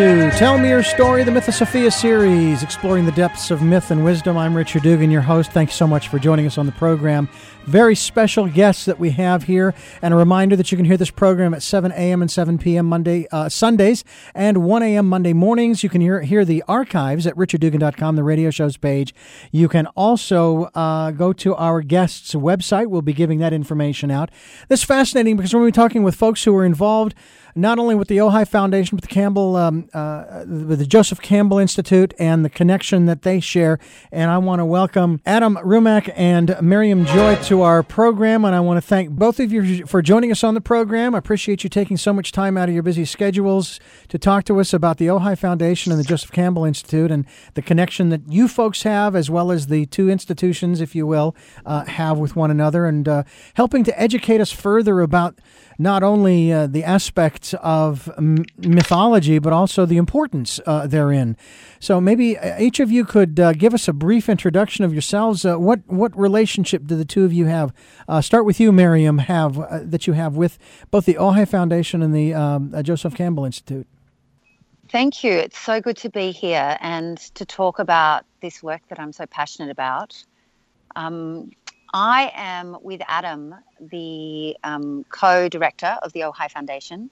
to Tell Me Your Story, the Mythosophia series, exploring the depths of myth and wisdom. I'm Richard Dugan, your host. Thanks so much for joining us on the program. Very special guests that we have here, and a reminder that you can hear this program at 7 a.m. and 7 p.m. Monday, uh, Sundays, and 1 a.m. Monday mornings. You can hear, hear the archives at richarddugan.com, the radio shows page. You can also uh, go to our guests' website. We'll be giving that information out. This is fascinating because we're going to be talking with folks who are involved not only with the Ojai Foundation, but the Campbell, um, uh, with the Joseph Campbell Institute, and the connection that they share. And I want to welcome Adam Rumack and Miriam Joy to our program, and I want to thank both of you for joining us on the program. I appreciate you taking so much time out of your busy schedules to talk to us about the Ojai Foundation and the Joseph Campbell Institute, and the connection that you folks have, as well as the two institutions, if you will, uh, have with one another, and uh, helping to educate us further about not only uh, the aspects of m- mythology, but also the importance uh, therein. So maybe uh, each of you could uh, give us a brief introduction of yourselves. Uh, what what relationship do the two of you have? Uh, start with you, Miriam. Have that you have with both the Ojai Foundation and the um, Joseph Campbell Institute. Thank you. It's so good to be here and to talk about this work that I'm so passionate about. Um, I am with Adam, the um, co director of the Ojai Foundation.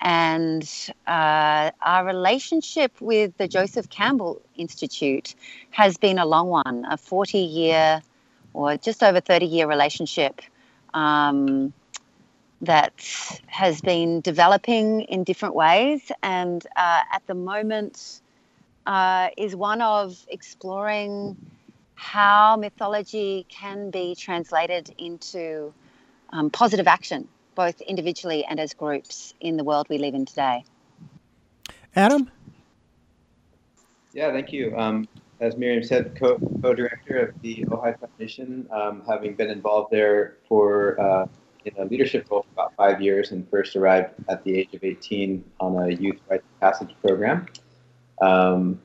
And uh, our relationship with the Joseph Campbell Institute has been a long one, a 40 year or just over 30 year relationship um, that has been developing in different ways. And uh, at the moment, uh, is one of exploring how mythology can be translated into um, positive action, both individually and as groups in the world we live in today. Adam? Yeah, thank you. Um, as Miriam said, co- director of the Ojai Foundation, um, having been involved there for uh, in a leadership role for about five years and first arrived at the age of 18 on a youth rites passage program. Um,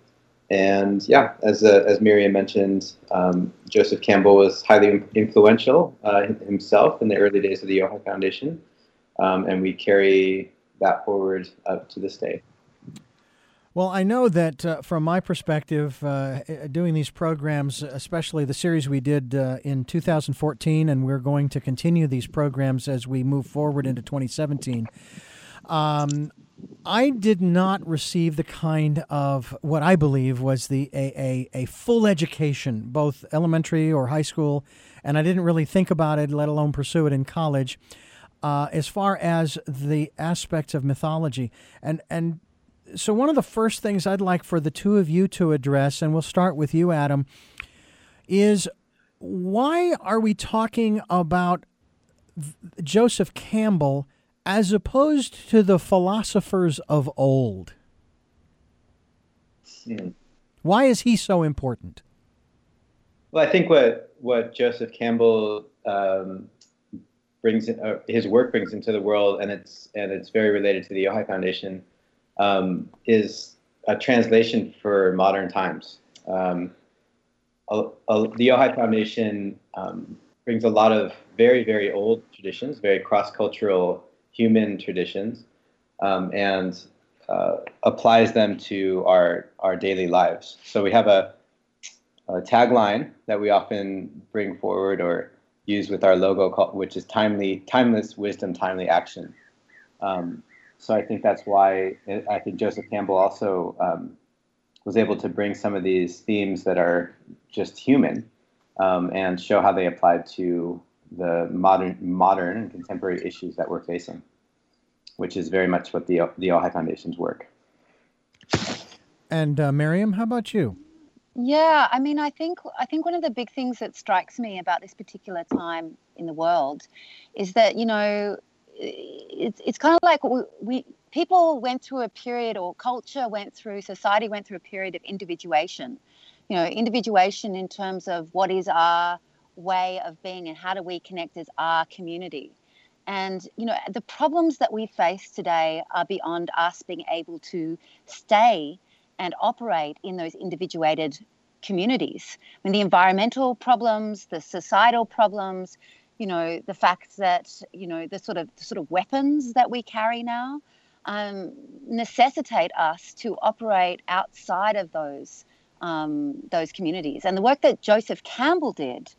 and yeah, as, uh, as Miriam mentioned, um, Joseph Campbell was highly influential uh, himself in the early days of the Ojai Foundation, um, and we carry that forward up to this day. Well, I know that uh, from my perspective, uh, doing these programs, especially the series we did uh, in 2014, and we're going to continue these programs as we move forward into 2017. Um, I did not receive the kind of what I believe was the a, a, a, full education, both elementary or high school, and I didn't really think about it, let alone pursue it in college, uh, as far as the aspects of mythology. And and so one of the first things I'd like for the two of you to address, and we'll start with you, Adam, is why are we talking about Joseph Campbell? As opposed to the philosophers of old? Hmm. Why is he so important? Well, I think what what Joseph Campbell um, brings in, uh, his work brings into the world, and it's and it's very related to the Ojai Foundation, um, is a translation for modern times. Um, a, a, the Ojai Foundation um, brings a lot of very very old traditions, very cross cultural human traditions um, and uh, applies them to our, our daily lives. So we have a, a, tagline that we often bring forward or use with our logo, called, which is timely, timeless wisdom, timely action. Um, so I think that's why I think Joseph Campbell also um, was able to bring some of these themes that are just human um, and show how they applied to the modern, modern and contemporary issues that we're facing, which is very much what the the Ojai Foundation's work. And uh, Miriam, how about you? Yeah, I mean, I think I think one of the big things that strikes me about this particular time in the world is that you know it's it's kind of like we, we people went through a period, or culture went through, society went through a period of individuation. You know, individuation in terms of what is our way of being and how do we connect as our community. And, you know, the problems that we face today are beyond us being able to stay and operate in those individuated communities. I mean, the environmental problems, the societal problems, you know, the fact that you know the sort of the sort of weapons that we carry now um, necessitate us to operate outside of those um, those communities. And the work that Joseph Campbell did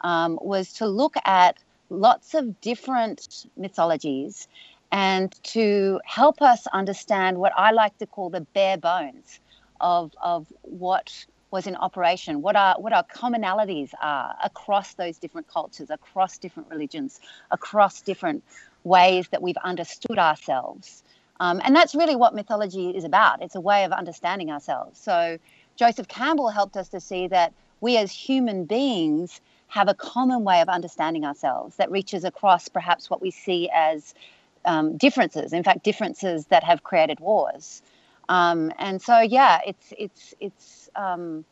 um, was to look at lots of different mythologies and to help us understand what I like to call the bare bones of, of what was in operation, what our what our commonalities are across those different cultures, across different religions, across different ways that we've understood ourselves. Um, and that's really what mythology is about. It's a way of understanding ourselves. So Joseph Campbell helped us to see that we as human beings have a common way of understanding ourselves that reaches across perhaps what we see as um, differences, in fact, differences that have created wars. Um, and so, yeah, it's it's it's um,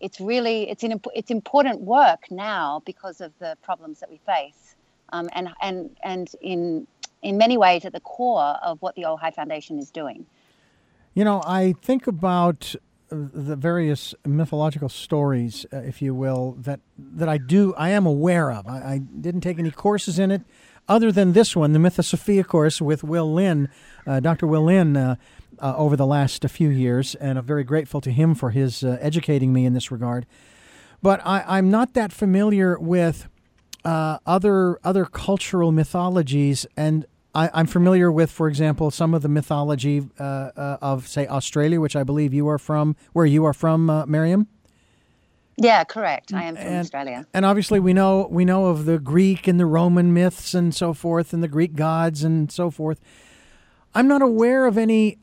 it's really it's an it's important work now because of the problems that we face, um, and and and in in many ways at the core of what the Ojai Foundation is doing. You know, I think about the various mythological stories, uh, if you will, that that I do I am aware of. I, I, didn't take any courses in it, other than this one, the Mythosophia course with Will Linn, uh, Dr. Will Linn, uh, uh, over the last few years, and I'm very grateful to him for his uh, educating me in this regard. But I, am not that familiar with other other cultural mythologies, and I, am familiar with, for example, some of the mythology uh, uh, of, say, Australia, which I believe you are from, where you are from, uh, Miriam. Yeah, correct. I am from and, Australia. And obviously, we know we know of the Greek and the Roman myths and so forth, and the Greek gods and so forth. I'm not aware of any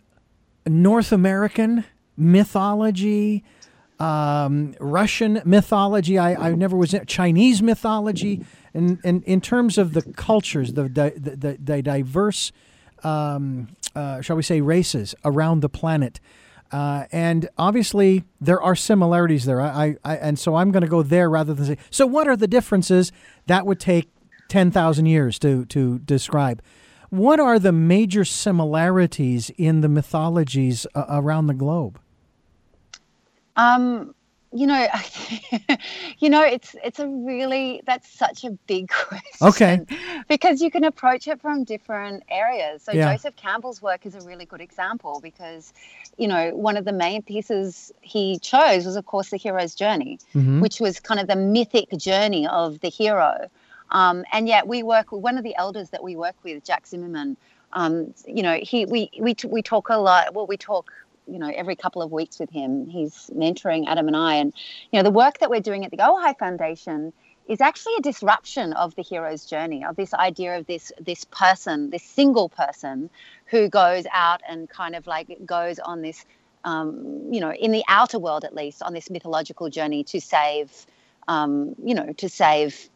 North American mythology, um, Russian mythology. I, I never was in Chinese mythology. And, and in terms of the cultures, the, the, the, the diverse, um, uh, shall we say, races around the planet. Uh, and obviously, there are similarities there. I, I, and so I'm going to go there rather than say, so what are the differences? That would take 10,000 years to, to describe. What are the major similarities in the mythologies uh, around the globe? Um, you know, you know, it's it's a really that's such a big question. Okay. Because you can approach it from different areas. So yeah. Joseph Campbell's work is a really good example because, you know, one of the main pieces he chose was, of course, the hero's journey, mm-hmm. which was kind of the mythic journey of the hero. Um, and yet, we work with one of the elders that we work with, Jack Zimmerman. Um, you know, he we we we talk a lot. Well, we talk you know every couple of weeks with him. He's mentoring Adam and I, and you know the work that we're doing at the Ojai Foundation is actually a disruption of the hero's journey of this idea of this this person, this single person who goes out and kind of like goes on this, um, you know, in the outer world at least, on this mythological journey to save, um, you know, to save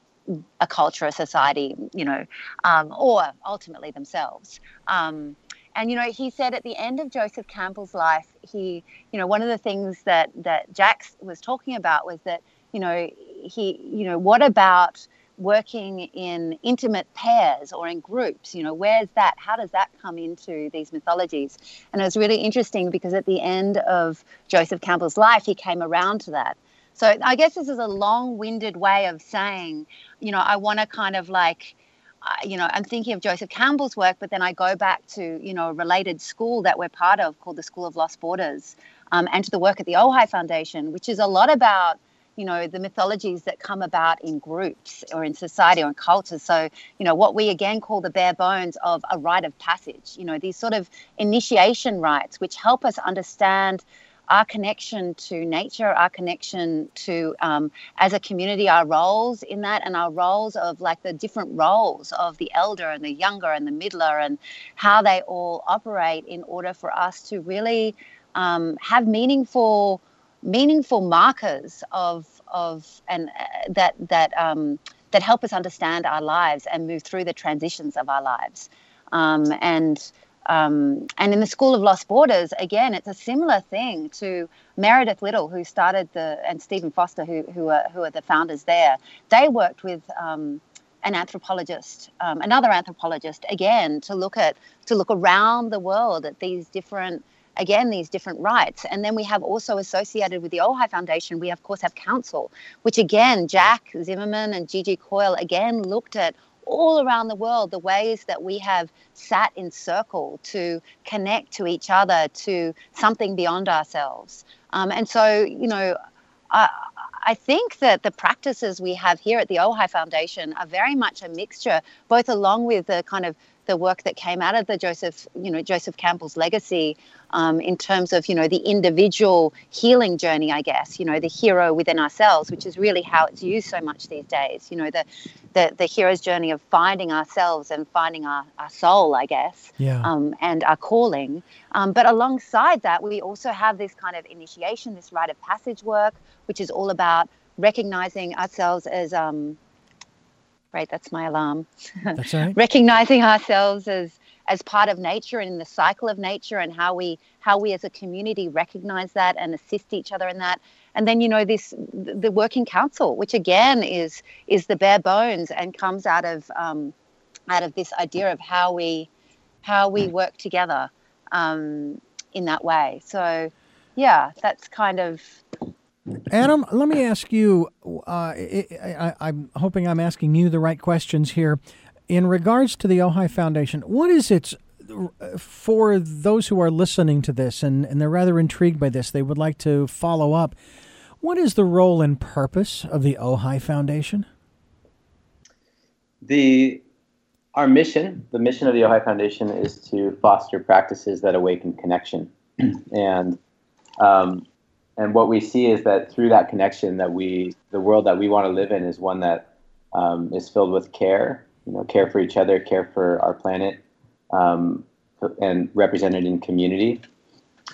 a culture, a society, you know, um, or ultimately themselves. Um, and you know, he said at the end of Joseph Campbell's life, he, you know, one of the things that that Jack was talking about was that, you know, he, you know, what about working in intimate pairs or in groups? You know, where's that? How does that come into these mythologies? And it was really interesting because at the end of Joseph Campbell's life, he came around to that. So I guess this is a long-winded way of saying, you know, I want to kind of like you know, I'm thinking of Joseph Campbell's work, but then I go back to, you know, a related school that we're part of called the School of Lost Borders, um, and to the work at the Ojai Foundation, which is a lot about, you know, the mythologies that come about in groups or in society or in cultures. So, you know, what we again call the bare bones of a rite of passage, you know, these sort of initiation rites, which help us understand our connection to nature, our connection to, um, as a community, our roles in that, and our roles of like the different roles of the elder and the younger and the middler, and how they all operate in order for us to really um, have meaningful, meaningful markers of of and uh, that that um, that help us understand our lives and move through the transitions of our lives, um, and um, and in the School of Lost Borders, again, it's a similar thing to Meredith Little, who started the, and Steven Foster, who, who, are, who are the founders there. They worked with um, an anthropologist, um, another anthropologist, again, to look at, to look around the world at these different again these different rights. And then we have also associated with the Ojai Foundation, we of course have council, which again Jack Zimmerman and Gigi Coyle again looked at all around the world the ways that we have sat in circle to connect to each other to something beyond ourselves. Um, and so, you know, I, I think that the practices we have here at the Ojai Foundation are very much a mixture, both along with the kind of the work that came out of the Joseph, you know, Joseph Campbell's legacy um, in terms of, you know, the individual healing journey, I guess, you know, the hero within ourselves, which is really how it's used so much these days, you know, the, the, the hero's journey of finding ourselves and finding our, our soul, I guess, yeah. um, and our calling. Um, but alongside that, we also have this kind of initiation, this rite of passage work, which is all about recognizing ourselves as, um, right? That's my alarm. That's right. Recognizing ourselves as as part of nature and in the cycle of nature and how we how we as a community recognize that and assist each other in that and then you know this the working council which again is is the bare bones and comes out of um, out of this idea of how we how we work together um, in that way so yeah that's kind of Adam, let me ask you. Uh, I, am hoping I'm asking you the right questions here. In regards to the Ojai Foundation, what is its for those who are listening to this and, and they're rather intrigued by this, they would like to follow up. What is the role and purpose of the Ojai Foundation? The our mission, the mission of the Ojai Foundation, is to foster practices that awaken connection, and um, and what we see is that through that connection that we the world that we want to live in is one that um, is filled with care you know care for each other care for our planet um, and represented in community.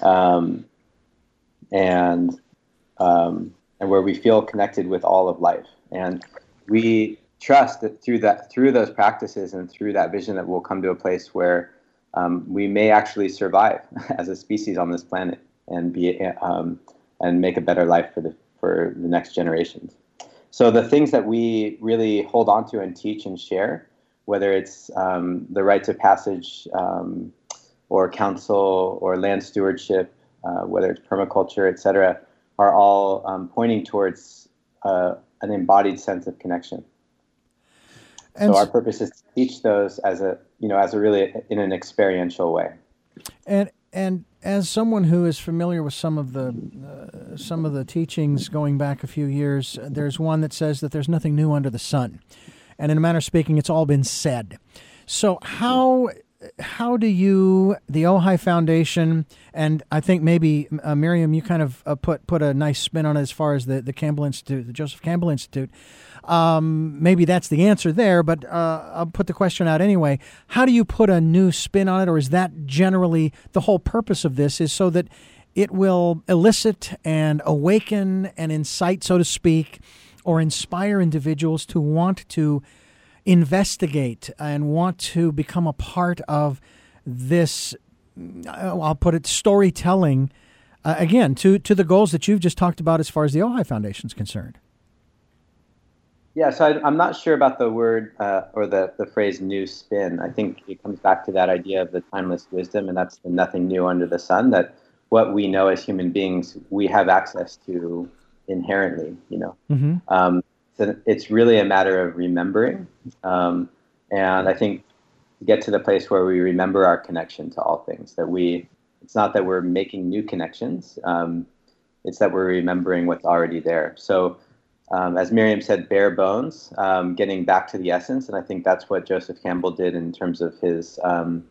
Um, and um, and where we feel connected with all of life. And we trust that through that through those practices and through that vision that we'll come to a place where um, we may actually survive as a species on this planet and be um, and make a better life for the for the next generations. So the things that we really hold on to and teach and share, whether it's um, the rites of passage um, or council or land stewardship, uh, whether it's permaculture, et cetera, are all um, pointing towards uh, an embodied sense of connection. And so our purpose is to teach those as a you know as a really in an experiential way. And and as someone who is familiar with some of the uh, some of the teachings going back a few years, there's one that says that there's nothing new under the sun, and in a manner of speaking, it's all been said. So how how do you, the Ojai Foundation, and I think maybe uh, Miriam, you kind of uh, put put a nice spin on it as far as the the Campbell Institute, the Joseph Campbell Institute. Um, maybe that's the answer there, but uh, I'll put the question out anyway. How do you put a new spin on it, or is that generally the whole purpose of this? Is so that it will elicit and awaken and incite, so to speak, or inspire individuals to want to investigate and want to become a part of this. Uh, I'll put it storytelling. Uh, again, to to the goals that you've just talked about as far as the Ojai Foundation is concerned. Yeah, so I, am not sure about the word uh, or the, the phrase new spin. I think it comes back to that idea of the timeless wisdom, and that's the nothing new under the sun, that what we know as human beings, we have access to inherently, you know. Mm-hmm. Um, so it's really a matter of remembering. Um, and I think to get to the place where we remember our connection to all things, that we, it's not that we're making new connections, um, it's that we're remembering what's already there. So um, as Miriam said, bare bones, um, getting back to the essence. And I think that's what Joseph Campbell did in terms of his um,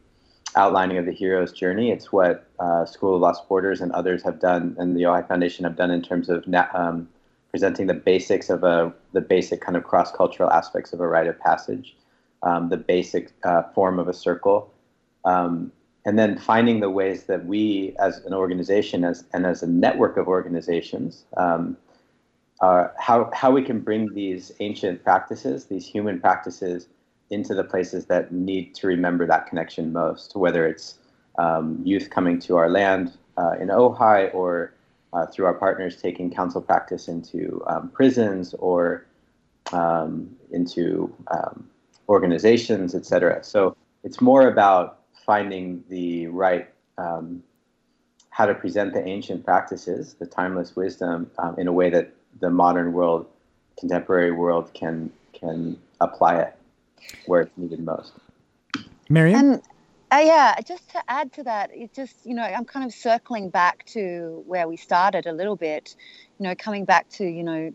outlining of the hero's journey. It's what uh, School of Lost Borders and others have done, and the Ojai Foundation have done in terms of na- um, presenting the basics of a the basic kind of cross cultural aspects of a rite of passage, um, the basic uh, form of a circle. Um, and then finding the ways that we, as an organization, as and as a network of organizations, um, how, how we can bring these ancient practices, these human practices, into the places that need to remember that connection most, whether it's um, youth coming to our land uh, in Ojai or uh, through our partners taking council practice into um, prisons or um, into um, organizations, et cetera. So it's more about finding the right um, how to present the ancient practices, the timeless wisdom, um, in a way that the modern world, contemporary world, can can apply it where it's needed most. Miriam. Uh, yeah, just to add to that, it just you know I'm kind of circling back to where we started a little bit, you know, coming back to you know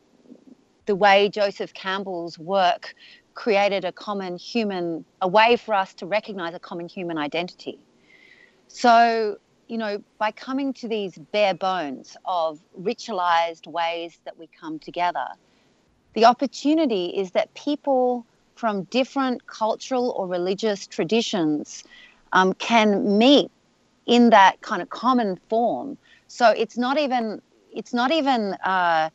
the way Joseph Campbell's work created a common human, a way for us to recognize a common human identity. So, you know, by coming to these bare bones of ritualized ways that we come together, the opportunity is that people from different cultural or religious traditions um, can meet in that kind of common form. So it's not even it's not even uh,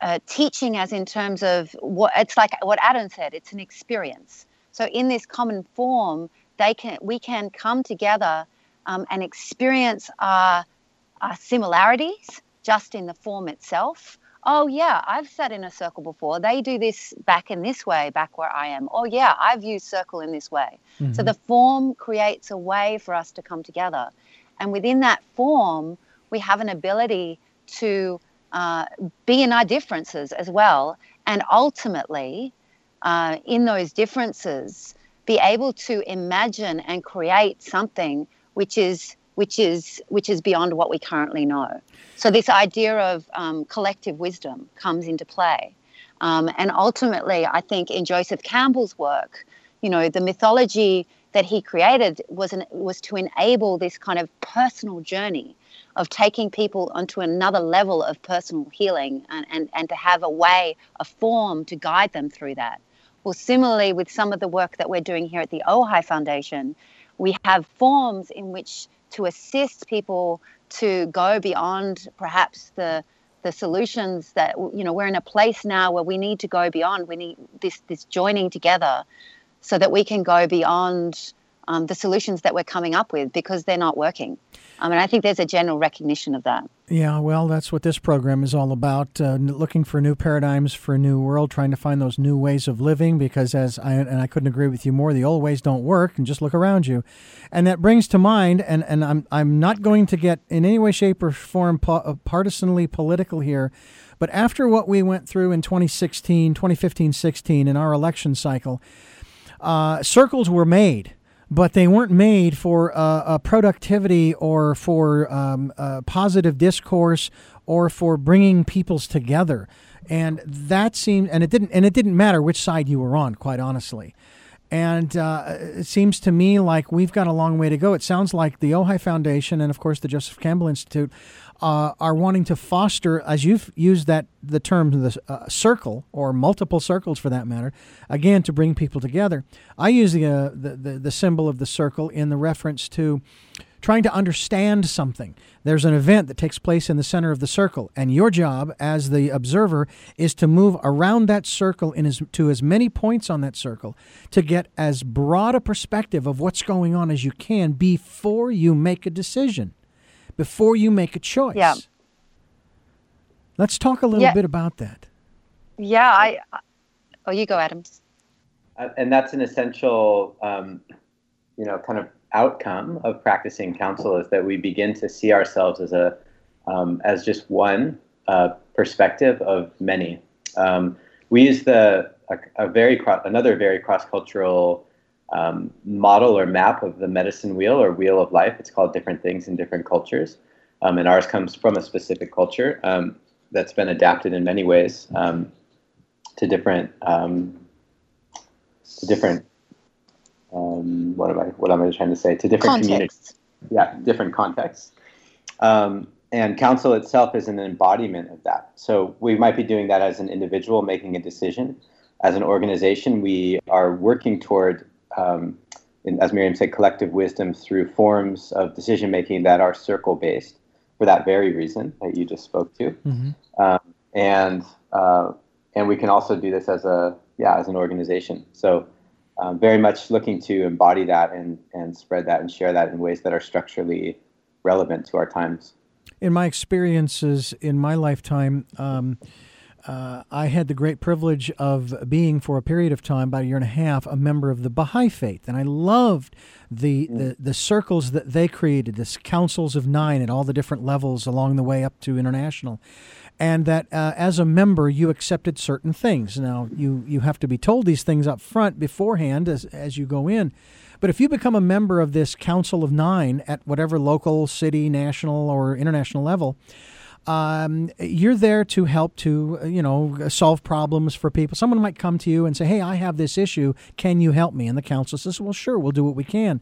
uh, teaching as in terms of what it's like what Adam said. It's an experience. So in this common form, they can we can come together um, and experience our, our similarities just in the form itself. Oh yeah, I've sat in a circle before. They do this back in this way, back where I am. Oh yeah, I've used circle in this way. Mm-hmm. So the form creates a way for us to come together, and within that form, we have an ability to uh, be in our differences as well, and ultimately, uh, in those differences, be able to imagine and create something which is which is which is beyond what we currently know. So this idea of um, collective wisdom comes into play, um, and ultimately, I think in Joseph Campbell's work, you know, the mythology that he created was an, was to enable this kind of personal journey of taking people onto another level of personal healing and, and, and to have a way, a form to guide them through that. Well, similarly, with some of the work that we're doing here at the Ojai Foundation, we have forms in which to assist people to go beyond perhaps the the solutions that you know we're in a place now where we need to go beyond. We need this this joining together so that we can go beyond um, the solutions that we're coming up with because they're not working I mean, I think there's a general recognition of that. Yeah, well, that's what this program is all about uh, looking for new paradigms for a new world, trying to find those new ways of living. Because, as I, and I couldn't agree with you more, the old ways don't work, and just look around you. And that brings to mind, and, and I'm, I'm not going to get in any way, shape, or form uh, partisanly political here, but after what we went through in 2016, 2015 16 in our election cycle, uh, circles were made but they weren't made for uh, productivity or for um, positive discourse or for bringing peoples together. And that seemed, and it didn't, and it didn't matter which side you were on, quite honestly. And uh, it seems to me like we've got a long way to go. It sounds like the Ojai Foundation and, of course, the Joseph Campbell Institute uh, are wanting to foster, as you've used that the term, the uh, circle or multiple circles for that matter, again to bring people together. I use the, uh, the, the the symbol of the circle in the reference to trying to understand something. There's an event that takes place in the center of the circle, and your job as the observer is to move around that circle in as, to as many points on that circle to get as broad a perspective of what's going on as you can before you make a decision before you make a choice. Yeah. Let's talk a little yeah. bit about that. Yeah, I. Oh, you go, Adams. Uh, and that's an essential, um, you know, kind of outcome of practicing council is that we begin to see ourselves as a, um, as just one uh, perspective of many. Um, we use the a, a very another very cross cultural um, model or map of the medicine wheel or wheel of life. It's called different things in different cultures. Um, and ours comes from a specific culture um, that's been adapted in many ways um, to different um, to different um, what am I what am I trying to say to different Context. communities yeah different contexts and council itself is an embodiment of that so we might be doing that as an individual making a decision as an organization we are working toward um, in, as Miriam said, collective wisdom through forms of decision making that are circle based for that very reason that you just spoke to. Mm-hmm. Um, and uh, and we can also do this as a yeah as an organization. So um, very much looking to embody that and and spread that and share that in ways that are structurally relevant to our times. In my experiences in my lifetime. Um, uh, I had the great privilege of being, for a period of time, about a year and a half, a member of the Baha'i faith, and I loved the mm. the, the circles that they created, this councils of nine at all the different levels along the way up to international, and that uh, as a member you accepted certain things. Now you you have to be told these things up front beforehand as as you go in. But if you become a member of this Council of Nine at whatever local, city, national, or international level, um, you're there to help to you know solve problems for people. Someone might come to you and say, "Hey, I have this issue. Can you help me?" And the council says, "Well, sure, we'll do what we can."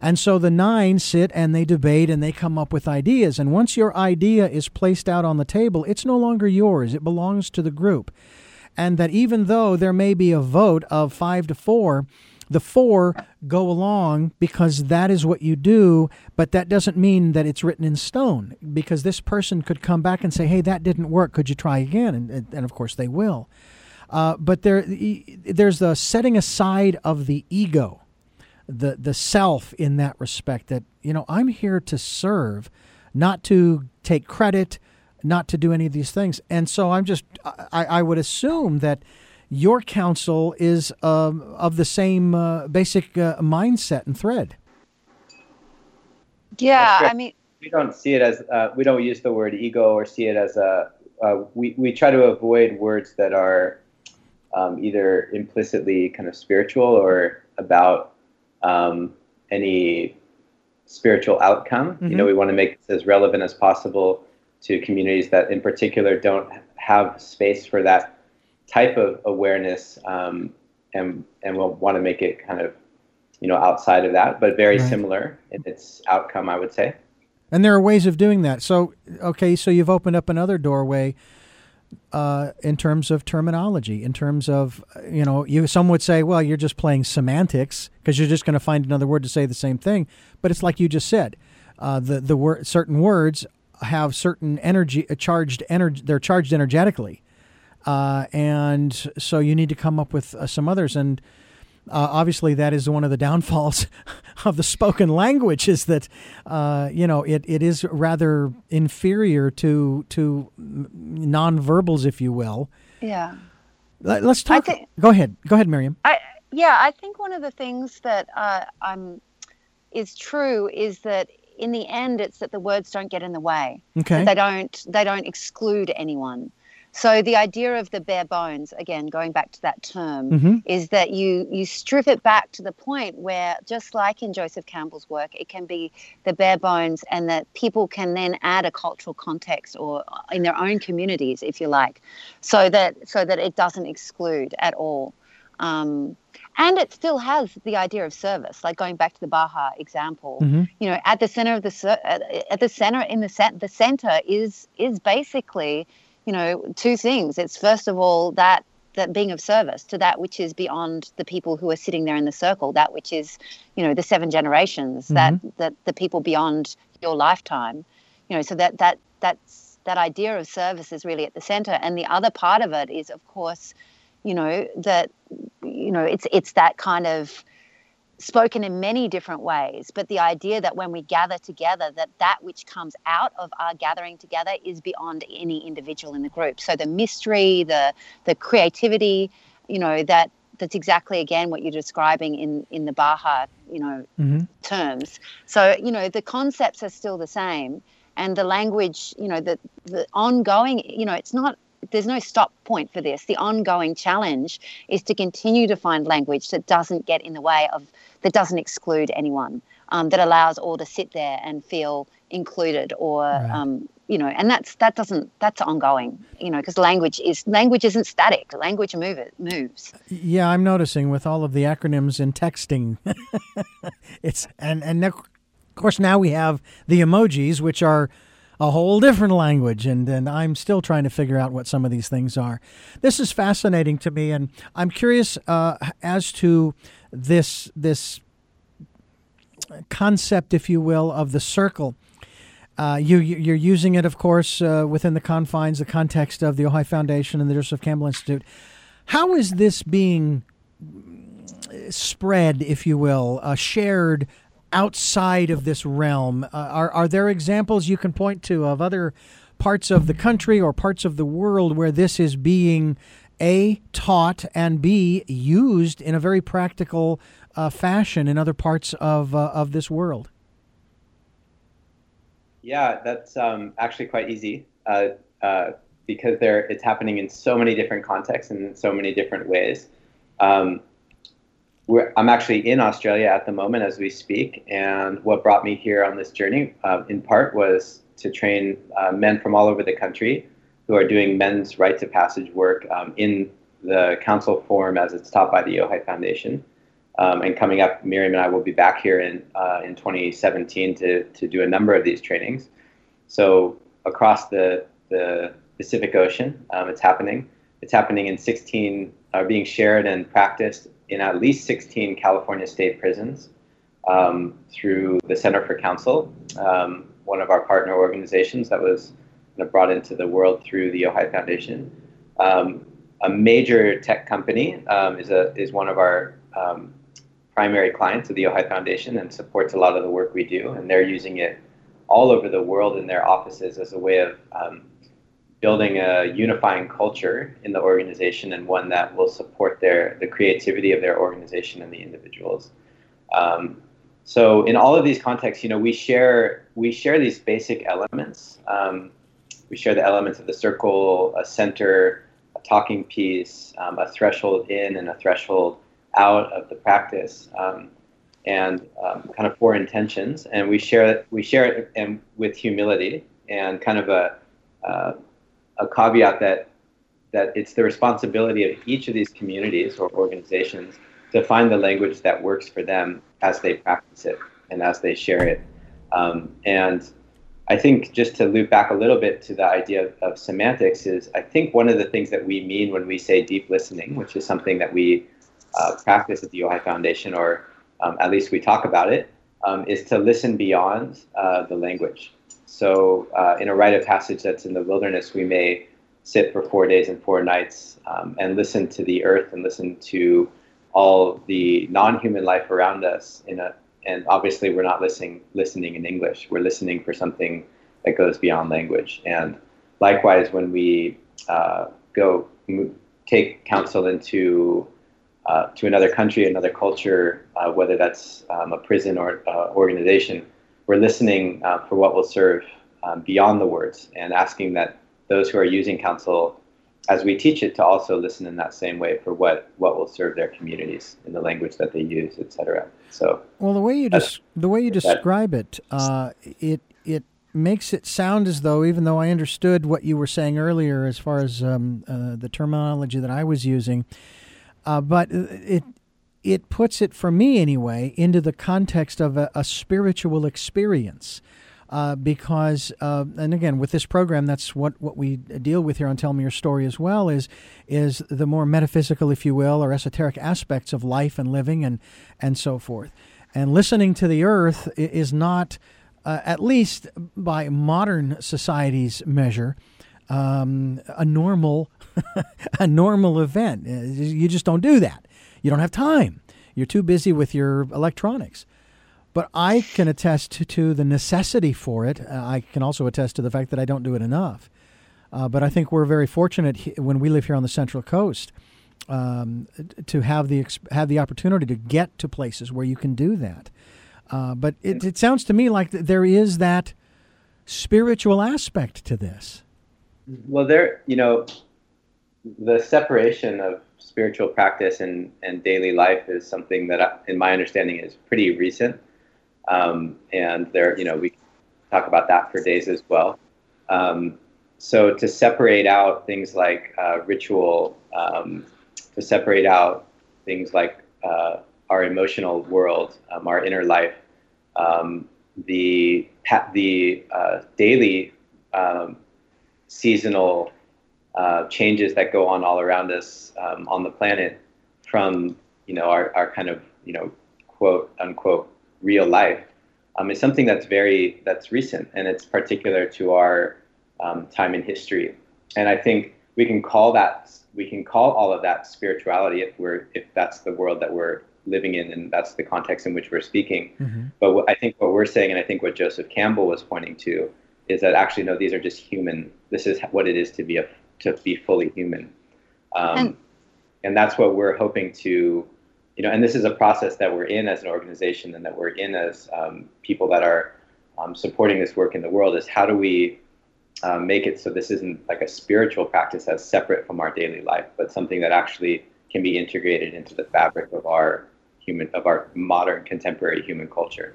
And so the nine sit and they debate and they come up with ideas. And once your idea is placed out on the table, it's no longer yours. It belongs to the group. And that even though there may be a vote of five to four, the four go along because that is what you do, but that doesn't mean that it's written in stone because this person could come back and say, hey, that didn't work. Could you try again? And, and of course they will. Uh, but there, there's the setting aside of the ego, the, the self in that respect that, you know, I'm here to serve, not to take credit, not to do any of these things. And so I'm just, I, I would assume that your council is uh, of the same uh, basic uh, mindset and thread. Yeah, I mean, we don't see it as uh, we don't use the word ego or see it as a. Uh, we we try to avoid words that are um, either implicitly kind of spiritual or about um, any spiritual outcome. Mm-hmm. You know, we want to make this as relevant as possible to communities that, in particular, don't have space for that type of awareness, um, and and we'll want to make it kind of you know outside of that, but very right. similar in its outcome, I would say. And there are ways of doing that. So okay, so you've opened up another doorway. Uh, in terms of terminology, in terms of you know, you some would say, well, you're just playing semantics because you're just going to find another word to say the same thing. But it's like you just said, uh, the the word certain words have certain energy, uh, charged energy. They're charged energetically, uh, and so you need to come up with uh, some others. And uh, obviously, that is one of the downfalls of the spoken language is that uh, you know it, it is rather inferior to to nonverbals, if you will. Yeah. Let's talk. Think, go ahead. Go ahead, Miriam. I, yeah, I think one of the things that uh, I'm is true is that in the end, it's that the words don't get in the way. Okay. They don't. They don't exclude anyone. So the idea of the bare bones, again, going back to that term, mm-hmm. is that you you strip it back to the point where, just like in Joseph Campbell's work, it can be the bare bones, and that people can then add a cultural context or in their own communities, if you like, so that so that it doesn't exclude at all. Um, and it still has the idea of service like going back to the Baha'i example mm-hmm. you know at the center of the at the center in the cent- the center is is basically you know, two things. It's first of all that that being of service to that which is beyond the people who are sitting there in the circle, that which is, you know, the seven generations, mm-hmm. that that the people beyond your lifetime, you know, so that that that's that idea of service is really at the center. And the other part of it is, of course, you know, that you know, it's it's that kind of spoken in many different ways but the idea that when we gather together that that which comes out of our gathering together is beyond any individual in the group so the mystery the the creativity you know that that's exactly again what you're describing in in the Baha'i you know mm-hmm. terms so you know the concepts are still the same and the language you know the the ongoing you know it's not there's no stop point for this. The ongoing challenge is to continue to find language that doesn't get in the way of, that doesn't exclude anyone, um, that allows all to sit there and feel included or, right. um, you know, and that's that doesn't that's ongoing, you know, because language is language isn't static. Language move it moves. Yeah, I'm noticing with all of the acronyms in texting, it's and and of course now we have the emojis, which are a whole different language, and, and I'm still trying to figure out what some of these things are. This is fascinating to me, and I'm curious uh, as to this this concept, if you will, of the circle. Uh, you you're using it, of course, uh, within the confines, the context of the Ojai Foundation and the Joseph Campbell Institute. How is this being spread, if you will, uh, shared outside of this realm? Uh, are, are there examples you can point to of other parts of the country or parts of the world where this is being a taught and b used in a very practical uh, fashion in other parts of uh, of this world? Yeah, that's um, actually quite easy uh, uh because there it's happening in so many different contexts and in so many different ways. Um, I'm actually in Australia at the moment as we speak, and what brought me here on this journey, uh, in part, was to train uh, men from all over the country who are doing men's rites of passage work um, in the council form as it's taught by the Ojai Foundation. Um, and coming up, Miriam and I will be back here in uh, in 2017 to to do a number of these trainings. So across the the Pacific Ocean, um, it's happening. It's happening in 16, are uh, being shared and practiced in at least 16 California state prisons um, through the Center for Council, um, one of our partner organizations that was brought into the world through the Ojai Foundation. Um, a major tech company um, is, a, is one of our um, primary clients of the Ojai Foundation and supports a lot of the work we do, and they're using it all over the world in their offices as a way of um, building a unifying culture in the organization and one that will support their the creativity of their organization and the individuals. Um, so in all of these contexts, you know, we share we share these basic elements. Um, we share the elements of the circle, a center, a talking piece, um, a threshold in and a threshold out of the practice, um, and um, kind of four intentions. And we share we share it and with humility and kind of a uh, a caveat that that it's the responsibility of each of these communities or organizations to find the language that works for them as they practice it and as they share it. Um, and I think just to loop back a little bit to the idea of, of, semantics is I think one of the things that we mean when we say deep listening, which is something that we uh, practice at the Ojai Foundation, or um, at least we talk about it, um, is to listen beyond uh, the language. So, uh, in a rite of passage that's in the wilderness, we may sit for four days and four nights um, and listen to the earth and listen to all the non-human life around us. A, and obviously, we're not listening listening in English. We're listening for something that goes beyond language. And likewise, when we uh, go take council into uh, to another country, another culture, uh, whether that's um, a prison or uh, organization, we're listening uh, for what will serve um, beyond the words and asking that those who are using council as we teach it to also listen in that same way for what, what will serve their communities in the language that they use, etc. So, well, the way you des- the way you describe it, uh, it it makes it sound as though, even though I understood what you were saying earlier as far as um, uh, the terminology that I was using, uh, but it it puts it, for me anyway, into the context of a, a spiritual experience. Uh, because, uh, and again, with this program, that's what, what we deal with here on Tell Me Your Story as well, is, is the more metaphysical, if you will, or esoteric aspects of life and living and, and so forth. And listening to the earth is not, uh, at least by modern society's measure, um, a normal a normal event. You just don't do that. You don't have time. You're too busy with your electronics. But I can attest to, the necessity for it. Uh, I can also attest to the fact that I don't do it enough. Uh, but I think we're very fortunate he, when we live here on the Central Coast um, to have the have the opportunity to get to places where you can do that. Uh, but it, it sounds to me like there is that spiritual aspect to this. Well, there, you know, the separation of spiritual practice and, and daily life is something that, I, in my understanding, is pretty recent. Um, and there, you know, we talk about that for days as well. Um, so to separate out things like uh, ritual, um, to separate out things like uh, our emotional world, um, our inner life, um, the the uh, daily um, seasonal uh, changes that go on all around us um, on the planet from you know our, our kind of you know quote unquote real life um, is something that's very that's recent and it's particular to our um, time in history and I think we can call that we can call all of that spirituality if we're if that's the world that we're living in and that's the context in which we're speaking mm-hmm. but I think what we're saying and I think what Joseph Campbell was pointing to is that actually no, these are just human. This is what it is to be a to be fully human, um, and, and that's what we're hoping to, you know. And this is a process that we're in as an organization, and that we're in as um, people that are um, supporting this work in the world. Is how do we um, make it so this isn't like a spiritual practice as separate from our daily life, but something that actually can be integrated into the fabric of our human of our modern contemporary human culture.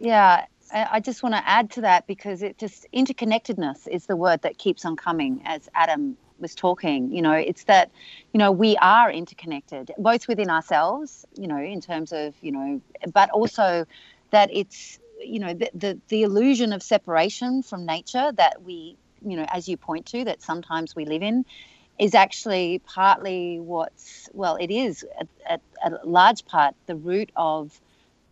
Yeah, I just want to add to that because it just interconnectedness is the word that keeps on coming as Adam was talking. You know, it's that, you know, we are interconnected, both within ourselves, you know, in terms of, you know, but also that it's, you know, the, the, the illusion of separation from nature that we, you know, as you point to, that sometimes we live in is actually partly what's, well, it is a, a, a large part the root of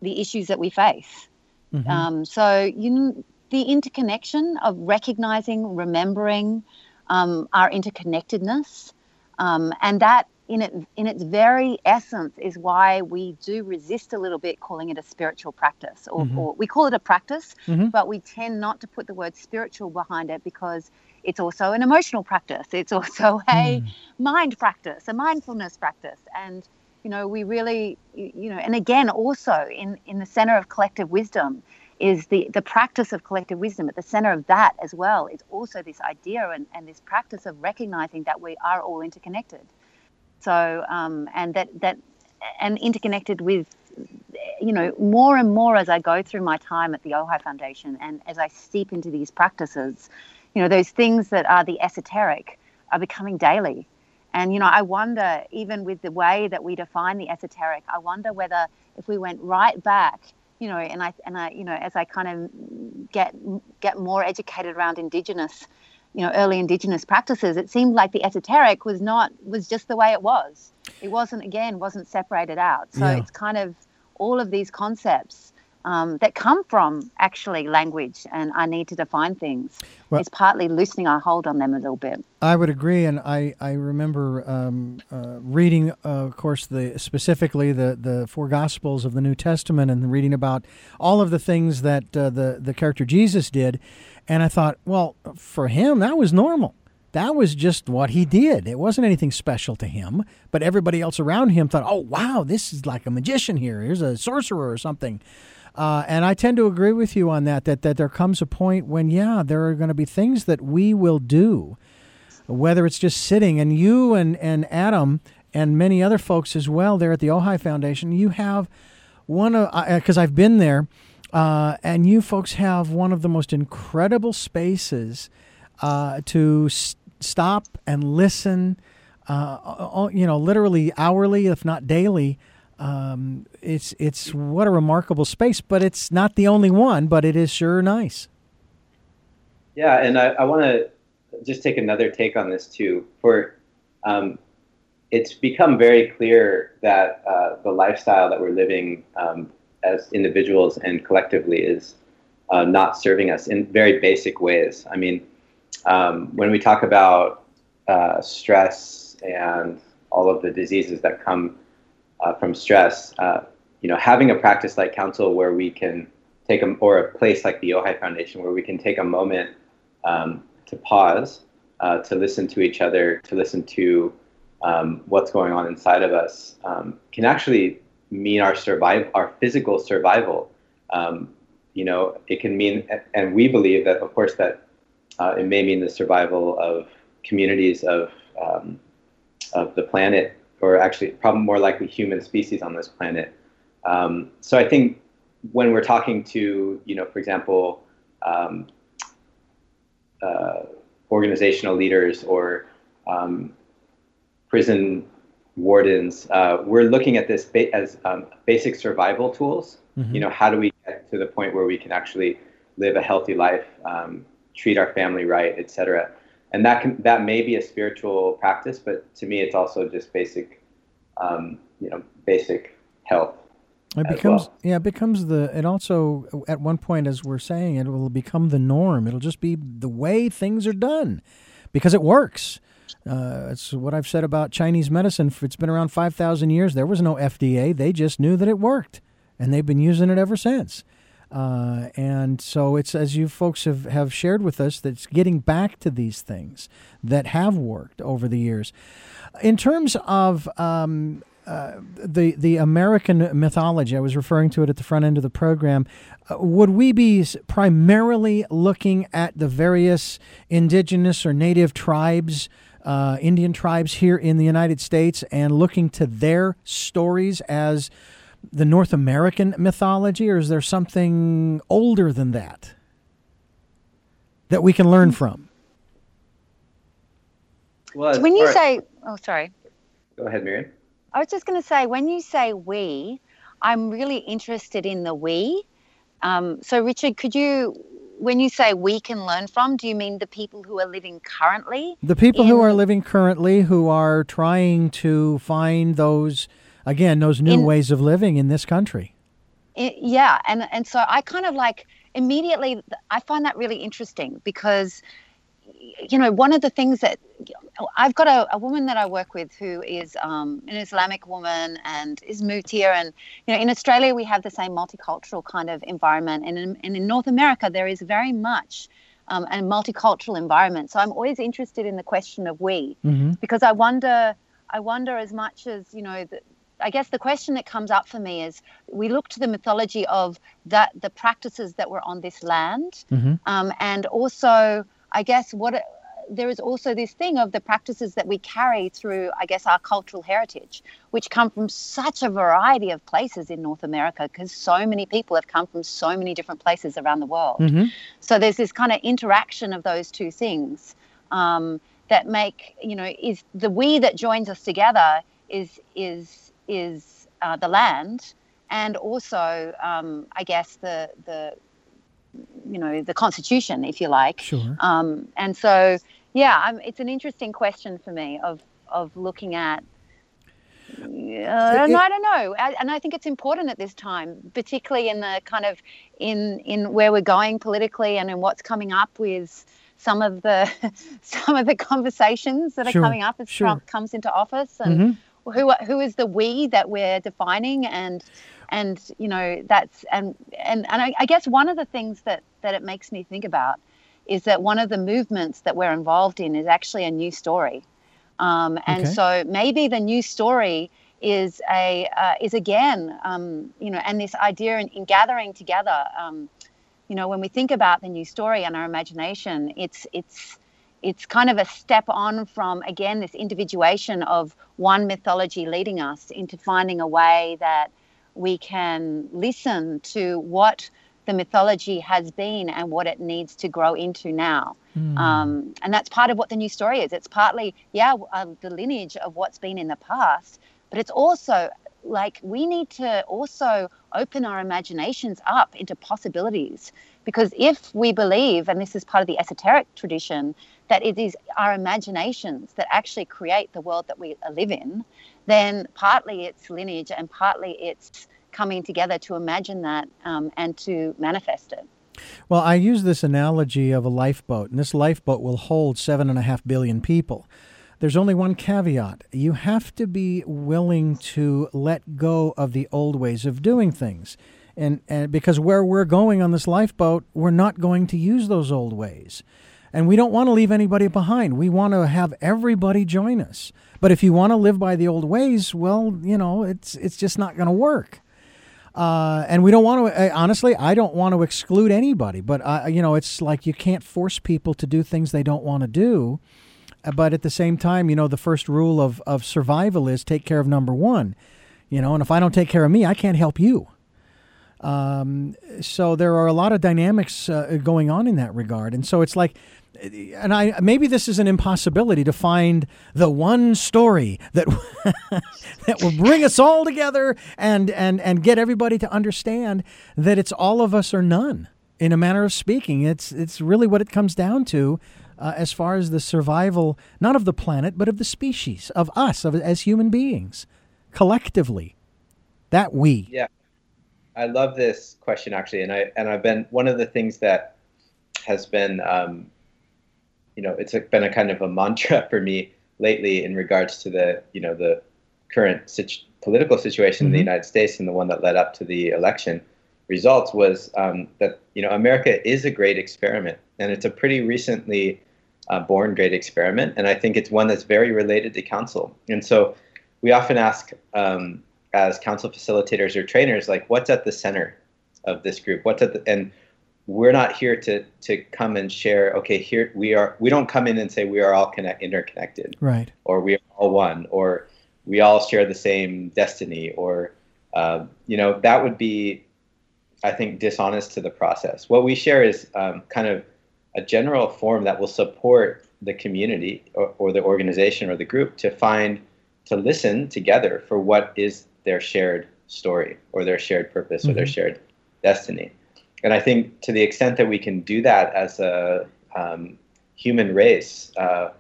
the issues that we face Mm-hmm. Um, so you the interconnection of recognizing, remembering um, our interconnectedness, um, and that in it in its very essence is why we do resist a little bit calling it a spiritual practice, or, mm-hmm. or we call it a practice, mm-hmm. but we tend not to put the word spiritual behind it because it's also an emotional practice. It's also a mm. mind practice, a mindfulness practice, and you know, we really, you know, and again, also in, in the center of collective wisdom is the, the practice of collective wisdom. At the center of that as well is also this idea and, and this practice of recognizing that we are all interconnected. So, um, and that, that, and interconnected with, you know, more and more as I go through my time at the Ojai Foundation and as I steep into these practices, you know, those things that are the esoteric are becoming daily and, you know, I wonder, even with the way that we define the esoteric, I wonder whether if we went right back, you know, and I, and I, you know, as I kind of get, get more educated around indigenous, you know, early indigenous practices, it seemed like the esoteric was not, was just the way it was. It wasn't, again, wasn't separated out. So yeah. it's kind of all of these concepts um, that come from actually language and our need to define things. Well, it's partly loosening our hold on them a little bit. I would agree, and I I remember um, uh, reading, uh, of course, the specifically the the four Gospels of the New Testament, and reading about all of the things that uh, the the character Jesus did, and I thought, well, for him that was normal. That was just what he did. It wasn't anything special to him, but everybody else around him thought, "Oh, wow, this is like a magician here. Here's a sorcerer or something." Uh, and I tend to agree with you on that, that, that there comes a point when, yeah, there are going to be things that we will do, whether it's just sitting. And you and, and Adam and many other folks as well there at the Ojai Foundation, you have one of, because uh, I've been there, uh, and you folks have one of the most incredible spaces uh, to s- stop and listen, uh, you know, literally hourly, if not daily um, it's it's what a remarkable space, but it's not the only one, but it is sure nice. Yeah, and I, I want to just take another take on this too. For um, it's become very clear that uh, the lifestyle that we're living um, as individuals and collectively is uh, not serving us in very basic ways. I mean, um, when we talk about uh, stress and all of the diseases that come uh, from stress, uh, you know, having a practice like council where we can take a, or a place like the Ojai Foundation where we can take a moment um, to pause, uh, to listen to each other, to listen to um, what's going on inside of us, um, can actually mean our survive, our physical survival. Um, you know, it can mean, and we believe that, of course, that uh, it may mean the survival of communities of um, of the planet or actually probably more likely human species on this planet. Um, so I think when we're talking to, you know, for example, um, uh, organizational leaders or um, prison wardens, uh, we're looking at this ba- as um, basic survival tools. Mm-hmm. You know, how do we get to the point where we can actually live a healthy life, um, treat our family right, et cetera and that can that may be a spiritual practice, but to me, it's also just basic, um, you know, basic health. It becomes well. yeah, it becomes the. It also at one point, as we're saying, it will become the norm. It'll just be the way things are done, because it works. Uh, it's what I've said about Chinese medicine. It's been around five thousand years. There was no FDA. They just knew that it worked, and they've been using it ever since. Uh, and so it's as you folks have, have shared with us that's getting back to these things that have worked over the years. In terms of um, uh, the the American mythology, I was referring to it at the front end of the program. Uh, would we be primarily looking at the various indigenous or native tribes, uh, Indian tribes here in the United States, and looking to their stories as the North American mythology, or is there something older than that that we can learn from? Well, when you say, oh, sorry. Go ahead, Miriam. I was just going to say, when you say we, I'm really interested in the we. Um, so, Richard, could you, when you say we can learn from, do you mean the people who are living currently? The people in, who are living currently who are trying to find those again those new in, ways of living in this country. It, yeah, and and so I kind of like immediately I find that really interesting because you know one of the things that I've got a, a woman that I work with who is um, an Islamic woman and is moved here and you know in Australia we have the same multicultural kind of environment and in, and in North America there is very much um, a multicultural environment so I'm always interested in the question of we mm-hmm. because I wonder I wonder as much as you know the, I guess the question that comes up for me is we look to the mythology of that the practices that were on this land, mm-hmm. um, and also I guess what there is also this thing of the practices that we carry through, I guess, our cultural heritage, which come from such a variety of places in North America, because so many people have come from so many different places around the world. Mm-hmm. So there's this kind of interaction of those two things um, that make, you know, is the we that joins us together is is is uh, the land, and also, um, I guess, the the you know the constitution, if you like. Sure. Um, and so, yeah, I'm, it's an interesting question for me of of looking at. Uh, and I don't know, I, and I think it's important at this time, particularly in the kind of in in where we're going politically and in what's coming up with some of the some of the conversations that are sure, coming up as sure. Trump comes into office and mm-hmm who who is the we that we're defining and and you know that's and and and I, I, guess one of the things that that it makes me think about is that one of the movements that we're involved in is actually a new story um, and okay. so maybe the new story is a uh, is again um, you know and this idea in, in gathering together um, you know when we think about the new story and our imagination it's it's it's kind of a step on from again this individuation of one mythology leading us into finding a way that we can listen to what the mythology has been and what it needs to grow into now. Mm. Um, and that's part of what the new story is. It's partly, yeah, uh, the lineage of what's been in the past, but it's also like we need to also open our imaginations up into possibilities. Because if we believe, and this is part of the esoteric tradition, that it is our imaginations that actually create the world that we live in, then partly it's lineage and partly it's coming together to imagine that um, and to manifest it. Well, I use this analogy of a lifeboat, and this lifeboat will hold seven and a half billion people. There's only one caveat. You have to be willing to let go of the old ways of doing things. And, and because where we're going on this lifeboat, we're not going to use those old ways. And we don't want to leave anybody behind. We want to have everybody join us. But if you want to live by the old ways, well, you know, it's it's just not going to work. Uh, and we don't want to. Honestly, I don't want to exclude anybody. But you know, it's like you can't force people to do things they don't want to do. Uh, but at the same time, you know, the first rule of of survival is take care of number one. You know, and if I don't take care of me, I can't help you. Um, so there are a lot of dynamics uh, going on in that regard, and so it's like and I maybe this is an impossibility to find the one story that that will bring us all together and and and get everybody to understand that it's all of us or none in a manner of speaking. It's it's really what it comes down to uh, as far as the survival not of the planet but of the species of us of, as human beings collectively. That we. Yeah. I love this question actually and I and I've been one of the things that has been um, you know, it's been a kind of a mantra for me lately in regards to the, you know, the current situ- political situation mm-hmm. in the mm-hmm. United States and the one that led up to the election results was um, that you know America is a great experiment, and it's a pretty recently uh, born great experiment, and I think it's one that's very related to council. And so we often ask um, as council facilitators or trainers, like, what's at the center of this group? What's at the and we're not here to to come and share okay here we are we don't come in and say we are all connect interconnected right or we are all one or we all share the same destiny or uh, you know that would be i think dishonest to the process what we share is um, kind of a general form that will support the community or, or the organization or the group to find to listen together for what is their shared story or their shared purpose mm-hmm. or their mm-hmm. shared destiny and I think to the extent that we can do that as a um, human race, uh,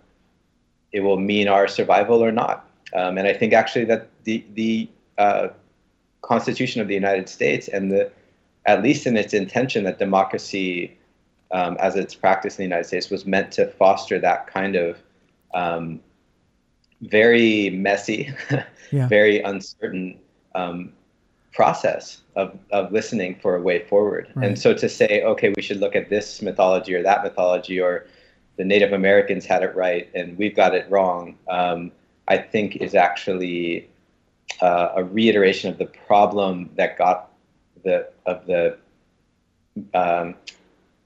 it will mean our survival or not. Um, and I think actually that the the uh, Constitution of the United States and the at least in its intention that democracy um, as it's practiced in the United States was meant to foster that kind of um, very messy, yeah. very uncertain um, process of, of listening for a way forward. Right. And so to say, okay, we should look at this mythology or that mythology, or the Native Americans had it right and we've got it wrong, um, I think is actually uh, a reiteration of the problem that got the of the um,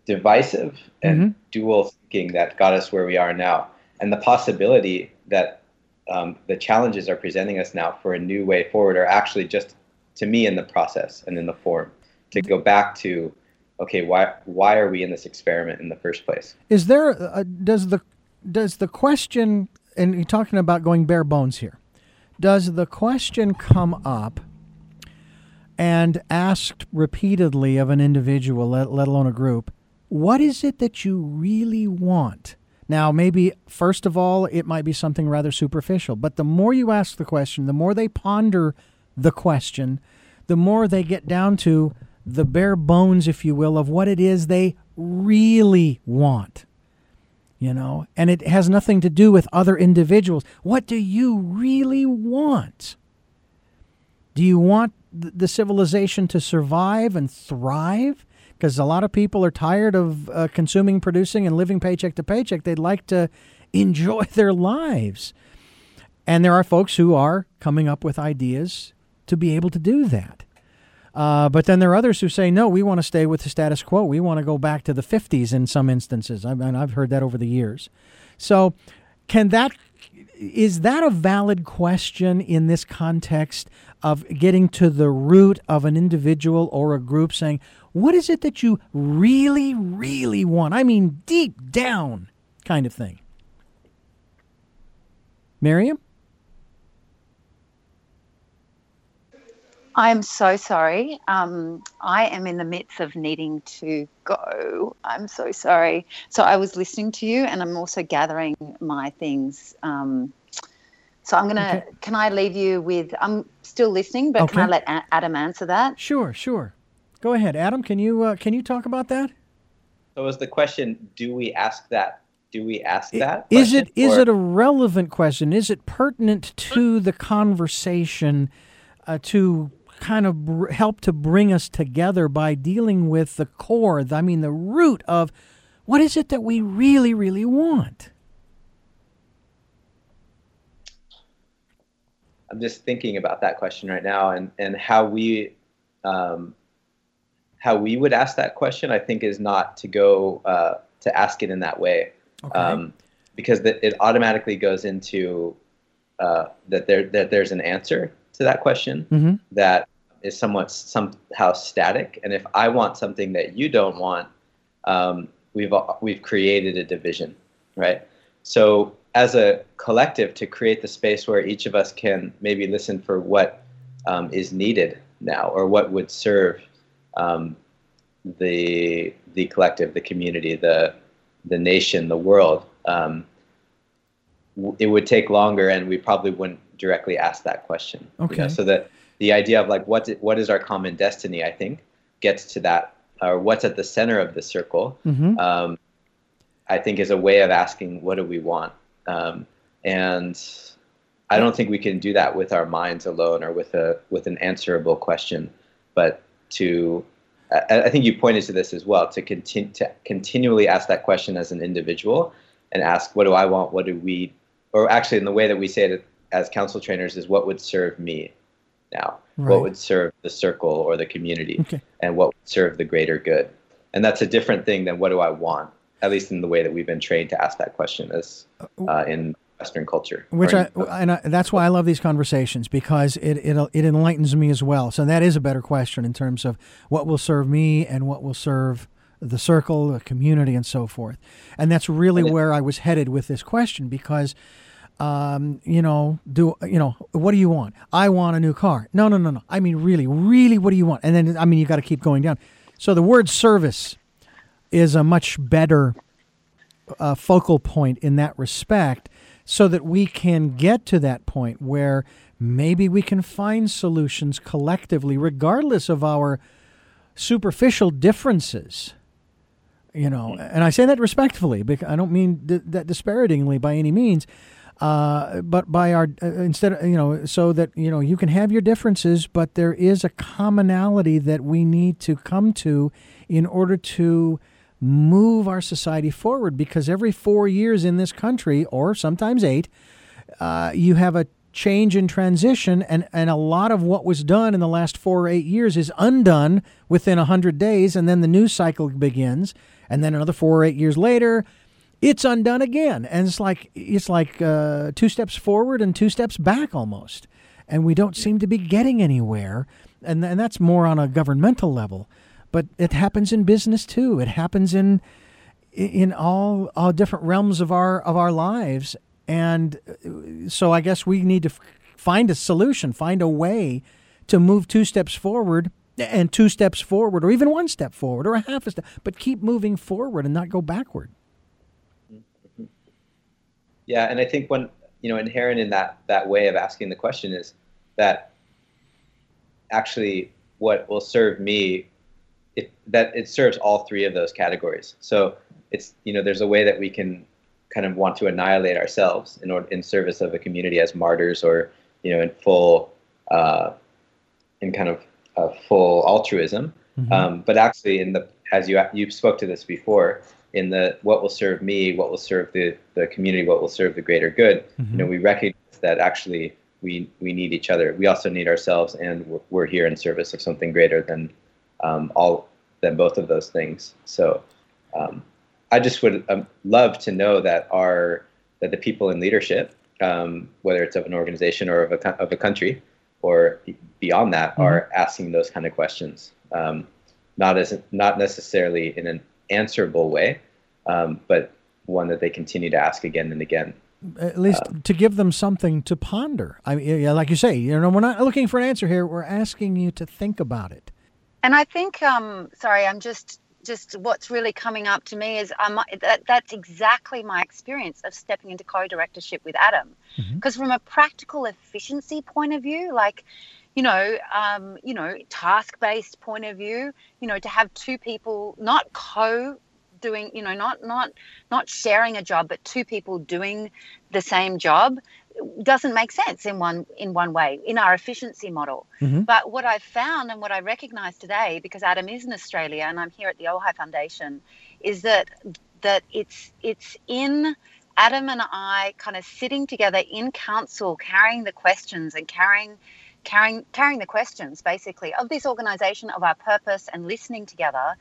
divisive and mm-hmm. dual thinking that got us where we are now, and the possibility that um, the challenges are presenting us now for a new way forward are actually just to me in the process and in the form to go back to okay why why are we in this experiment in the first place? Is there a, does the does the question and you're talking about going bare bones here does the question come up and asked repeatedly of an individual let, let alone a group what is it that you really want? Now maybe first of all it might be something rather superficial but the more you ask the question the more they ponder the question, the more they get down to the bare bones, if you will, of what it is they really want. You know, and it has nothing to do with other individuals. What do you really want? Do you want the civilization to survive and thrive? Because a lot of people are tired of uh, consuming, producing, and living paycheck to paycheck. They'd like to enjoy their lives. And there are folks who are coming up with ideas to be able to do that. Uh, but then there are others who say, no, we want to stay with the status quo. We want to go back to the 50s in some instances. I mean, I've heard that over the years. So, can that is that a valid question in this context of getting to the root of an individual or a group saying, what is it that you really, really want? I mean, deep down kind of thing. Miriam? I'm so sorry. Um, I am in the midst of needing to go. I'm so sorry. So I was listening to you, and I'm also gathering my things. Um, so I'm gonna. Okay. Can I leave you with? I'm still listening, but okay. can I let Adam answer that? Sure, sure. Go ahead, Adam. Can you uh, can you talk about that? So was the question: Do we ask that? Do we ask that? Is it is or? it a relevant question? Is it pertinent to the conversation? Uh, to kind of br- help to bring us together by dealing with the core, I mean, the root of what is it that we really, really want? I'm just thinking about that question right now and, and how we um, how we would ask that question, I think, is not to go uh, to ask it in that way, okay. um, because the, it automatically goes into uh, that there that there's an answer to that question mm-hmm. that is somewhat somehow static. And if I want something that you don't want, um, we've we've created a division, right? So as a collective, to create the space where each of us can maybe listen for what um, is needed now, or what would serve um, the the collective, the community, the the nation, the world. Um, it would take longer, and we probably wouldn't directly ask that question. Okay. You know, so that the idea of like what what is our common destiny, I think, gets to that, or what's at the center of the circle. Mm-hmm. Um, I think is a way of asking what do we want, um, and I don't think we can do that with our minds alone or with a with an answerable question, but to I, I think you pointed to this as well to continue to continually ask that question as an individual and ask, what do I want? What do we, or actually, in the way that we say it as council trainers, is what would serve me now? Right. What would serve the circle or the community? Okay. And what would serve the greater good? And that's a different thing than what do I want? At least in the way that we've been trained to ask that question as uh, uh in Western culture. Which I, and I, that's why I love these conversations because it, it it enlightens me as well. So that is a better question in terms of what will serve me and what will serve the circle, the community, and so forth. And that's really and it, where I was headed with this question because, um, you know, do you know what do you want? I want a new car. No, no, no, no. I mean, really, really, what do you want? And then I mean, you got to keep going down. So the word service is a much better uh, focal point in that respect so that we can get to that point where maybe we can find solutions collectively, regardless of our superficial differences. You know, and I say that respectfully because I don't mean th- that disparagingly by any means. Uh, but by our uh, instead of you know so that you know you can have your differences but there is a commonality that we need to come to in order to move our society forward because every four years in this country, or sometimes eight, uh, you have a change and transition, and, and a lot of what was done in the last four or eight years is undone within a 100 days, and then the news cycle begins, and then another four or eight years later, it's undone again. And it's like, it's like uh, two steps forward and two steps back almost. And we don't seem to be getting anywhere. And, and that's more on a governmental level but it happens in business too. It happens in in all all different realms of our of our lives, and uh, so I guess we need to f- find a solution, find a way to move two steps forward and two steps forward, or even one step forward, or a half a step, but keep moving forward and not go backward. Yeah, and I think when you know inherent in that that way of asking the question is that actually what will serve me it, that it serves all three of those categories. So it's you know there's a way that we can kind of want to annihilate ourselves in order in service of a community as martyrs or you know in full uh, in kind of uh, full altruism. Mm-hmm. Um, but actually, in the as you you spoke to this before, in the what will serve me, what will serve the the community, what will serve the greater good. Mm-hmm. You know, we recognize that actually we we need each other. We also need ourselves, and we're, we're here in service of something greater than um, all than both of those things. So um, I just would um, love to know that our that the people in leadership, um, whether it's of an organization or of a of a country or beyond that, mm-hmm. are asking those kind of questions. Um, not as not necessarily in an answerable way, um, but one that they continue to ask again and again at least uh, to give them something to ponder. I mean, yeah, like you say, you know, we're not looking for an answer here. We're asking you to think about it. And I think, um, sorry, I'm just just what's really coming up to me is um, that, that's exactly my experience of stepping into co-directorship with Adam. Because mm-hmm. from a practical efficiency point of view, like you know, um, you know, task-based point of view, you know, to have two people not co doing, you know, not not not sharing a job, but two people doing the same job doesn't make sense in one in one way in our efficiency model. Mm-hmm. But what I've found and what I recognise today, because Adam is in Australia and I'm here at the Ojai Foundation, is that that it's it's in Adam and I kind of sitting together in council, carrying the questions and carrying carrying carrying the questions basically of this organization of our purpose and listening together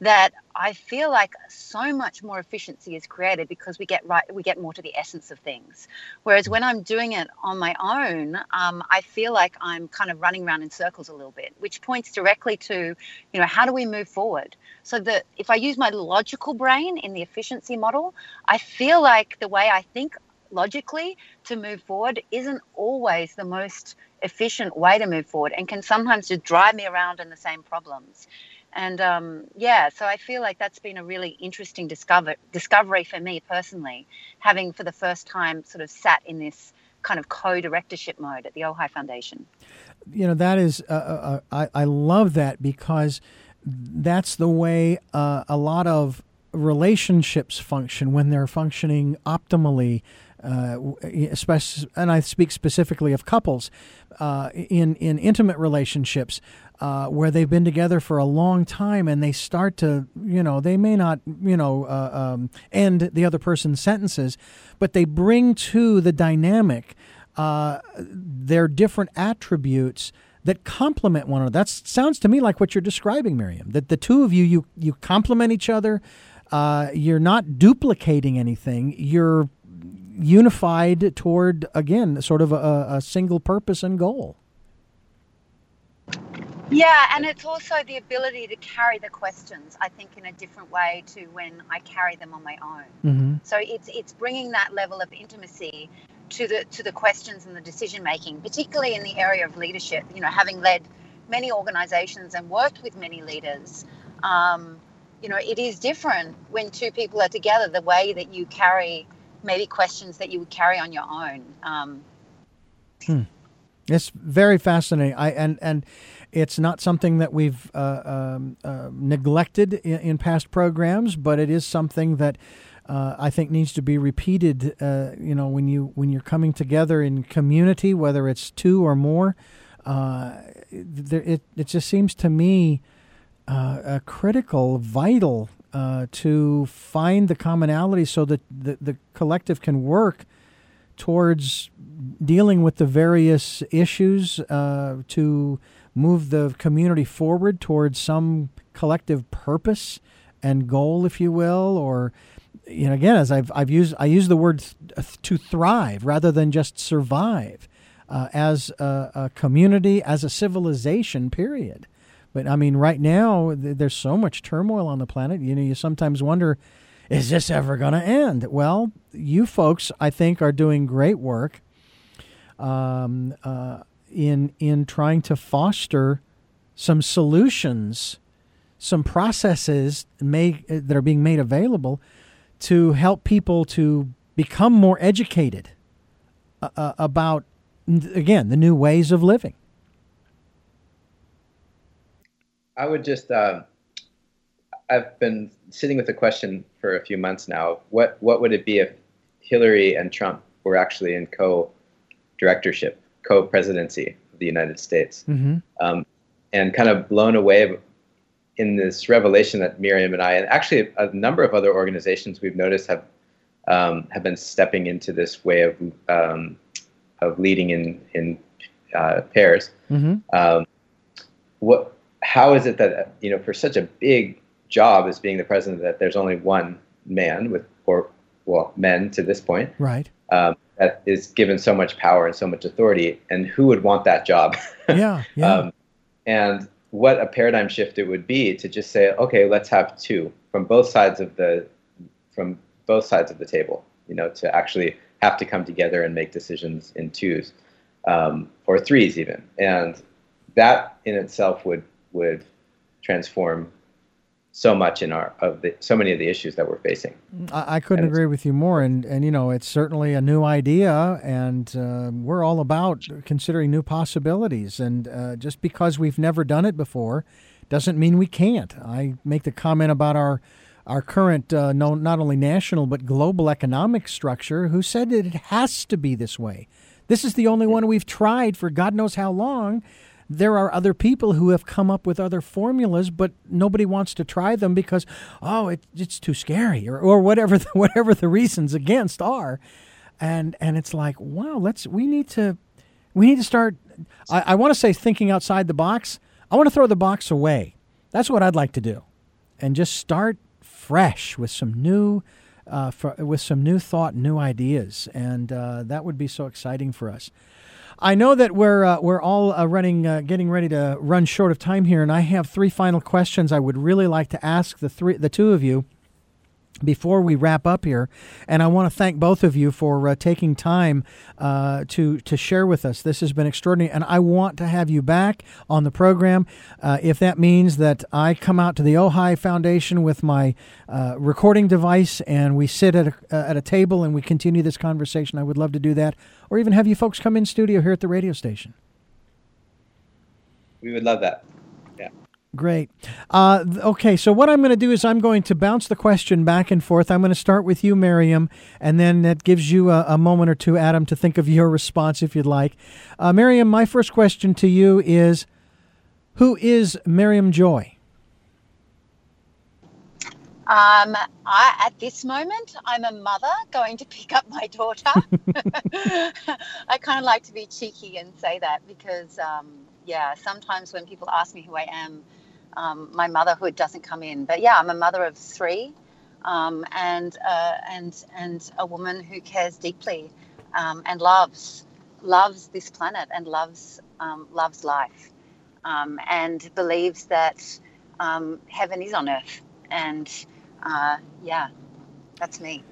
that I feel like so much more efficiency is created because we get right we get more to the essence of things. Whereas when I'm doing it on my own, um, I feel like I'm kind of running around in circles a little bit, which points directly to, you know, how do we move forward? So that if I use my logical brain in the efficiency model, I feel like the way I think logically to move forward isn't always the most efficient way to move forward and can sometimes just drive me around in the same problems and um, yeah, so I feel like that's been a really interesting discover discovery for me personally, having for the first time sort of sat in this kind of co-directorship mode at the Ojai Foundation. You know that is, uh, uh, uh, I, I love that because that's the way uh, a lot of relationships function when they're functioning optimally uh, especially, and I speak specifically of couples uh, in in intimate relationships uh, where they've been together for a long time and they start to, you know, they may not, you know, uh, um, end the other person's sentences, but they bring to the dynamic uh, their different attributes that complement one another. That sounds to me like what you're describing, Miriam. That the two of you you you complement each other. Uh, you're not duplicating anything. You're unified toward again sort of a, a single purpose and goal. Yeah, and it's also the ability to carry the questions, I think, in a different way to when I carry them on my own. Mm-hmm. So it's it's bringing that level of intimacy to the to the questions and the decision making, particularly in the area of leadership. You know, having led many organisations and worked with many leaders, um, you know, it is different when two people are together. The way that you carry maybe questions that you would carry on your own. Um, hmm. It's very fascinating. I and and it's not something that we've uh, um, uh, neglected in, in, past programs, but it is something that uh, I think needs to be repeated. Uh, you know, when you when you're coming together in community, whether it's two or more, uh, there, it it just seems to me uh, critical, vital to find the commonality so that the, the collective can work towards dealing with the various issues to move the community forward towards some collective purpose and goal, if you will, or you know, again, as I've I've used I use the word th- to thrive rather than just survive uh, as a, a, community, as a civilization. Period. But I mean, right now th- there's so much turmoil on the planet. You know, you sometimes wonder, is this ever going to end? Well, you folks, I think, are doing great work. Um, uh, in in trying to foster some solutions, some processes made, that are being made available to help people to become more educated uh, uh about again the new ways of living. I would just uh, I've been sitting with the question for a few months now. What what would it be if Hillary and Trump were actually in co-directorship? co-presidency of the United States, mm-hmm. um, and kind of blown away in this revelation that Miriam and I, and actually a number of other organizations we've noticed have um, have been stepping into this way of um, of leading in in uh, pairs. Mm-hmm. Um, what? How is it that you know for such a big job as being the president that there's only one man with or well men to this point, right? Um, that is given so much power and so much authority, and who would want that job? yeah, yeah. Um, and what a paradigm shift it would be to just say, okay, let's have two from both sides of the from both sides of the table. You know, to actually have to come together and make decisions in twos um, or threes even, and that in itself would would transform so much in our of the so many of the issues that we're facing. I, I couldn't agree with you more, and and you know it's certainly a new idea, and uh, we're all about considering new possibilities. And uh, just because we've never done it before, doesn't mean we can't. I make the comment about our our current uh, no, not only national but global economic structure. Who said that it has to be this way? This is the only one we've tried for God knows how long there are other people who have come up with other formulas, but nobody wants to try them because oh, it, it's too scary or, or whatever the, whatever the reasons against are, and and it's like wow, let's we need to we need to start. I, I want to say thinking outside the box. I want to throw the box away. That's what I'd like to do, and just start fresh with some new. Uh, for, with some new thought, new ideas, and uh, that would be so exciting for us. I know that we're uh, we're all uh, running, uh, getting ready to run short of time here, and I have three final questions I would really like to ask the three, the two of you before we wrap up here, and I want to thank both of you for uh, taking time uh, to to share with us. This has been extraordinary, and I want to have you back on the program. Uh, if that means that I come out to the Ojai Foundation with my uh, recording device and we sit at a, uh, at a table and we continue this conversation, I would love to do that, or even have you folks come in studio here at the radio station. We would love that. Great. Uh, okay, so what I'm going to do is I'm going to bounce the question back and forth. I'm going to start with you, Miriam, and then that gives you a, a moment or two, Adam, to think of your response if you'd like. Uh, Miriam, my first question to you is Who is Miriam Joy? Um, I, at this moment, I'm a mother going to pick up my daughter. I kind of like to be cheeky and say that because, um, yeah, sometimes when people ask me who I am, um, my motherhood doesn't come in. But yeah, I'm a mother of three, um, and uh, and and a woman who cares deeply um, and loves loves this planet and loves um, loves life, um, and believes that heaven is on earth and uh, yeah, that's me.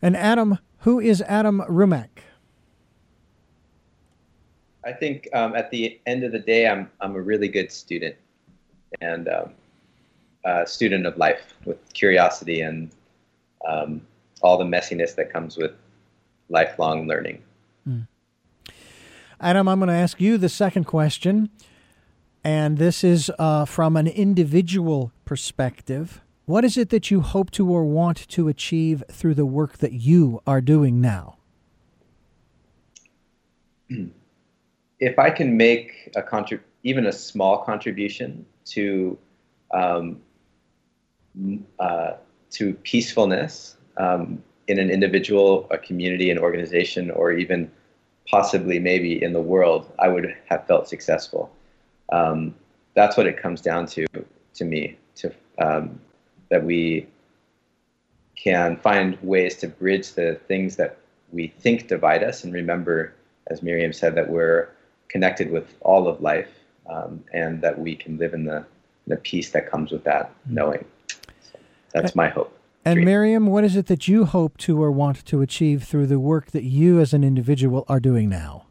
And Adam, who is Adam Rumack? I think um, at the end of the day, I'm I'm a really good student, and um, a student of life with curiosity and um, all the messiness that comes with lifelong learning. Hmm. Adam, I'm going to ask you the second question, and this is uh, from an individual perspective. What is it that you hope to or want to achieve through the work that you are doing now? If I can make a contrib- even a small contribution to um, uh, to peacefulness um, in an individual, a community, an organization, or even possibly maybe in the world, I would have felt successful. Um, that's what it comes down to to me. To um, that we can find ways to bridge the things that we think divide us and remember, as Miriam said, that we're connected with all of life um, and that we can live in the, the peace that comes with that hmm. knowing. So that's my hope. And Dream. Miriam, what is it that you hope to or want to achieve through the work that you as an individual are doing now?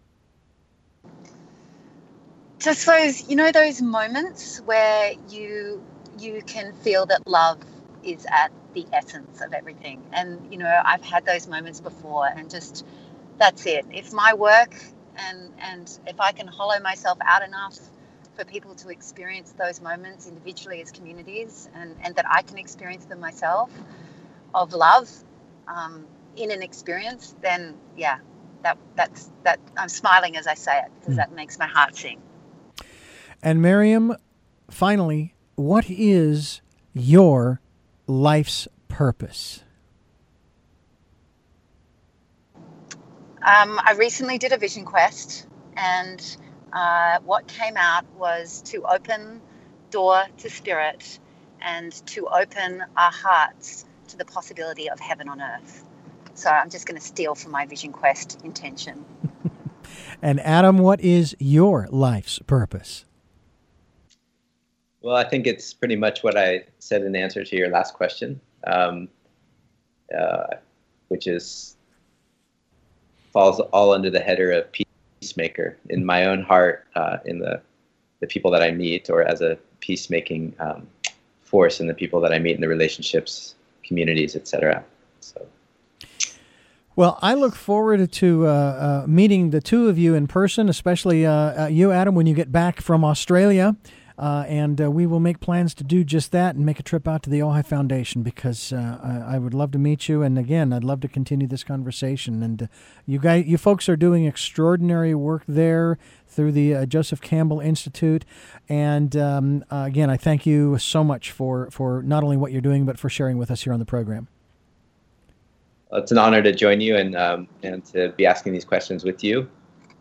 Just those, you know, those moments where you you can feel that love is at the essence of everything. And, you know, I've had those moments before and just that's it. If my work and and if I can hollow myself out enough for people to experience those moments individually as communities and, and that I can experience them myself of love um, in an experience, then yeah, that that's that I'm smiling as I say it because mm. that makes my heart sing. And Miriam, finally, what is your life's purpose? Um, I recently did a vision quest, and uh, what came out was to open door to spirit and to open our hearts to the possibility of heaven on earth. So I'm just going to steal from my vision quest intention. and Adam, what is your life's purpose? Well, I think it's pretty much what I said in answer to your last question, um, uh, which is falls all under the header of peacemaker in my own heart, uh, in the the people that I meet, or as a peacemaking um, force in the people that I meet in the relationships, communities, etc. So. Well, I look forward to uh, uh, meeting the two of you in person, especially uh, uh, you, Adam, when you get back from Australia. Uh, and uh, we will make plans to do just that and make a trip out to the Ojai Foundation because uh, I, I, would love to meet you. And again, I'd love to continue this conversation. And uh, you guys, you folks are doing extraordinary work there through the uh, Joseph Campbell Institute. And um, uh, again, I thank you so much for, for not only what you're doing, but for sharing with us here on the program. Well, it's an honor to join you and, um, and to be asking these questions with you.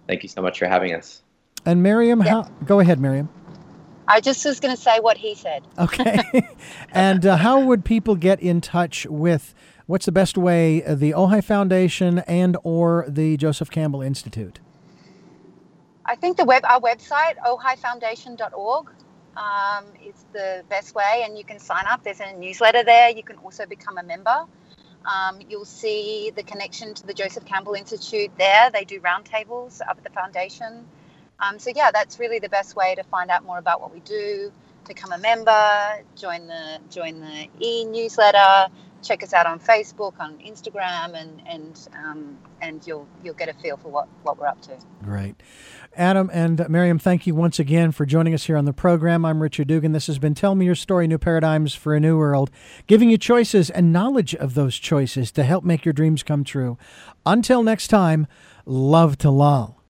Thank you so much for having us. And Miriam, how, go ahead, Miriam. I just was going to say what he said. Okay. and uh, how would people get in touch with what's the best way uh, the Ojai Foundation and or the Joseph Campbell Institute? I think the web our website ojaifoundation.org um, is the best way, and you can sign up. There's a newsletter there. You can also become a member. Um, you'll see the connection to the Joseph Campbell Institute there. They do roundtables up at the foundation. Um, so yeah, that's really the best way to find out more about what we do, become a member, join the join the e-newsletter, check us out on Facebook, on Instagram, and and um, and you'll you'll get a feel for what what we're up to. Great. Adam and Miriam, thank you once again for joining us here on the program. I'm Richard Dugan. This has been Tell Me Your Story New Paradigms for a New World, giving you choices and knowledge of those choices to help make your dreams come true. Until next time, love to lull.